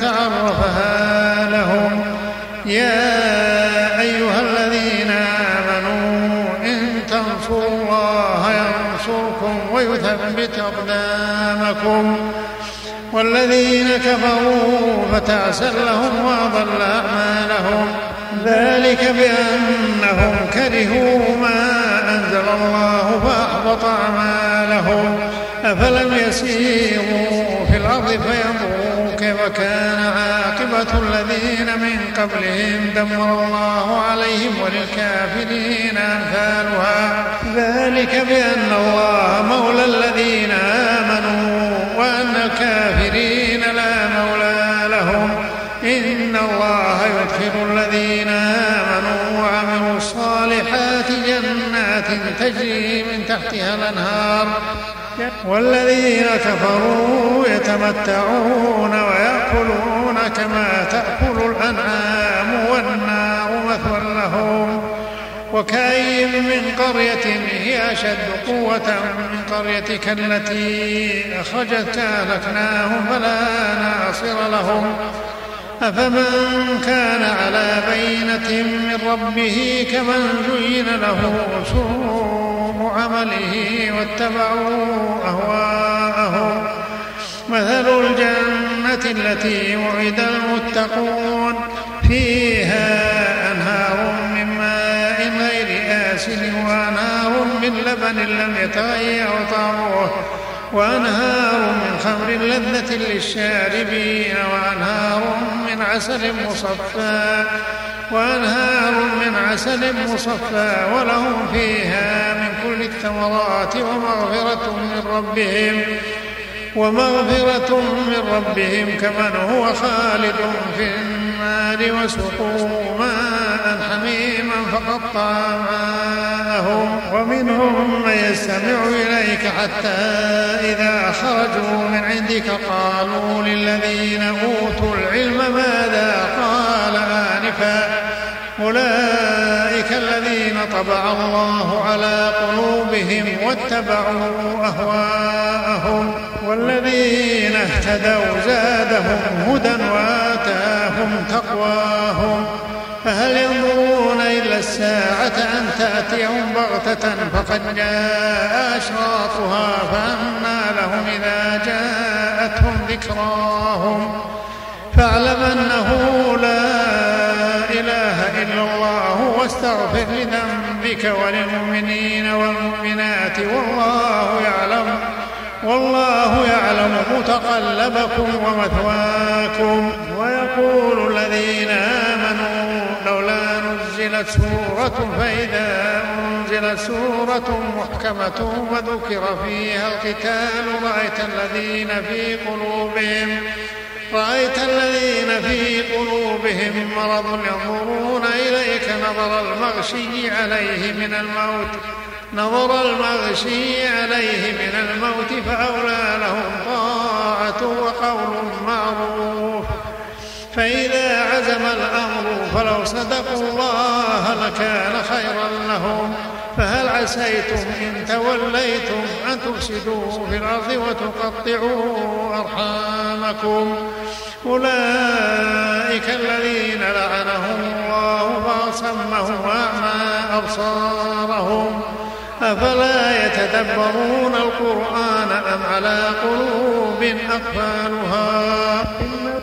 عرفها لهم. يا أيها الذين آمنوا إن تنصروا الله ينصركم ويثبت أقدامكم. والذين كفروا فتعسا لهم وأضل أعمالهم. ذلك بأنهم كرهوا ما أنزل الله فأحبط أعمالهم. أفلم يسيروا في الأرض فينظروا كيف كان عاقبة الذين من قبلهم دمر الله عليهم وللكافرين أمثالها. ذلك بأن الله مولى الذين آمنوا وأن الكافرين لا مولى لهم. إن الله يدخل الذين آمنوا وعملوا الصالحات جنات تجري من تحتها الأنهار. والذين كفروا يتمتعون ويأكلون كما تأكل الأنعام والنار مثوى لهم وكأي من قرية هي أشد قوة من قريتك التي أخرجت أهلكناهم فلا ناصر لهم. أفمن كان على بينة من ربه كمن زين له سوء عمله واتبعوا أهواءهم. مثل الجنة التي وعد المتقون فيها أنهار من ماء غير آسن وأنهار من لبن لم يتغير طعمه وأنهار من خمر لذة للشاربين وأنهار من عسل مصفى وأنهار من عسل مصفى ولهم فيها من كل الثمرات ومغفرة من ربهم ومغفرة من ربهم كمن هو خالد في النار وسقوا ماء حميما فقطع ماءهم ومنهم من يستمع إليك حتى إذا خرجوا من عندك قالوا للذين أوتوا العلم ماذا قال آنفا أولئك الذين طبع الله على قلوبهم واتبعوا أهواءهم والذين اهتدوا زادهم هدى وآتاهم تقواهم. فهل ينظرون إلا الساعة أن تأتيهم بغتة فقد جاء أشراطها فأنى لهم إذا جاءتهم ذكراهم. فاعلم أنه لا إله إلا الله واستغفر لذنبك وللمؤمنين. والله يعلم متقلبكم ومثواكم. ويقول الذين آمنوا لولا نزلت سورة فإذا أنزلت سورة محكمة وذكر فيها القتال رأيت الذين في قلوبهم رأيت الذين في قلوبهم مرض ينظرون إليك نظر المغشي عليه من الموت. نظر المغشي عليه من الموت فأولى لهم طاعة وقول معروف. فإذا عزم الأمر فلو صدقوا الله لكان خيرا لهم. فهل عسيتم إن توليتم أن تفسدوا في الأرض وتقطعوا أرحامكم؟ أولئك الذين لعنهم الله فأصمهم وأعمى أبصارهم. أفلا يتدبرون القرآن أم على قلوب أقفالها؟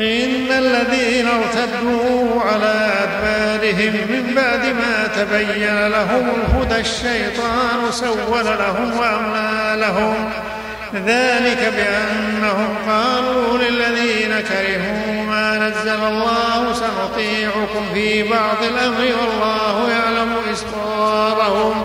إن الذين ارتدوا على أدبارهم من بعد ما تبين لهم الهدى الشيطان سول لهم وأملى لهم. ذلك بأنهم قالوا للذين كرهوا ما نزل الله سنطيعكم في بعض الأمر والله يعلم إسرارهم.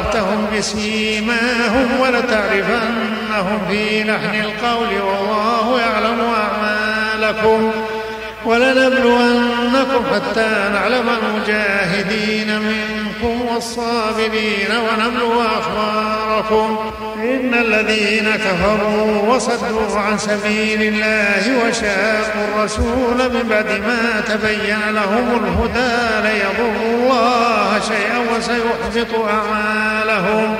فلعرفتهم بسيماهم ولتعرفنهم في لحن القول والله يعلم أعمالكم ولنبلونكم حتى نعلم المجاهدين منكم والصابرين ونبلو أخباركم إن الذين كفروا وصدوا عن سبيل الله وشاقوا الرسول من بعد ما تبين لهم الهدى ليضروا الله شيئا وسيحبط أعمالهم.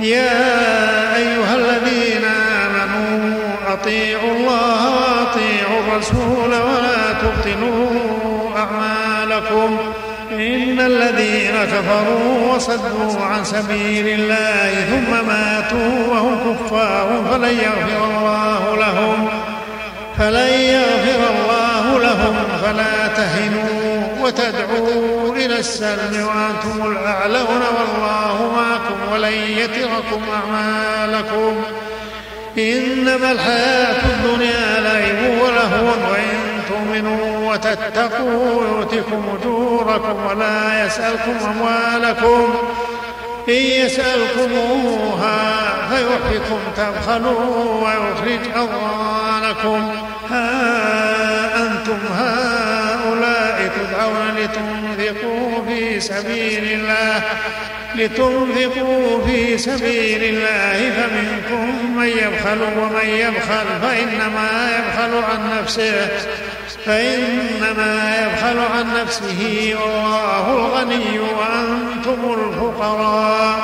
يا أيها الذين آمنوا أطيعوا الله وأطيعوا الرسول ولا تبطلوا أعمالكم. إن الذين كفروا وصدوا عن سبيل الله ثم ماتوا وهم كفار فلن يغفر الله لهم. فلن يغفر الله لهم. فلا تهنوا وتدعوا إلى السلم وأنتم الأعلون والله معكم ولن يتركم أعمالكم. إنما الحياة الدنيا لعب ولهو وإن تؤمنوا وتتقوا يؤتكم أجوركم ولا يسألكم أموالكم. إن يسألكموها فيحفكم تبخلوا ويخرج أضغانكم ها أنتم هؤلاء تدعون لتنفقوا في سبيل الله. لتنفقوا في سبيل الله فمنكم من يبخل ومن يبخل فإنما يبخل عن نفسه. فإنما يبخل عن نفسه. والله الغني وأنتم الفقراء.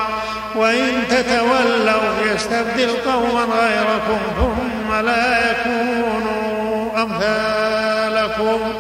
وإن تتولوا يستبدل قوما غيركم ثم لا يكونوا أمثالكم.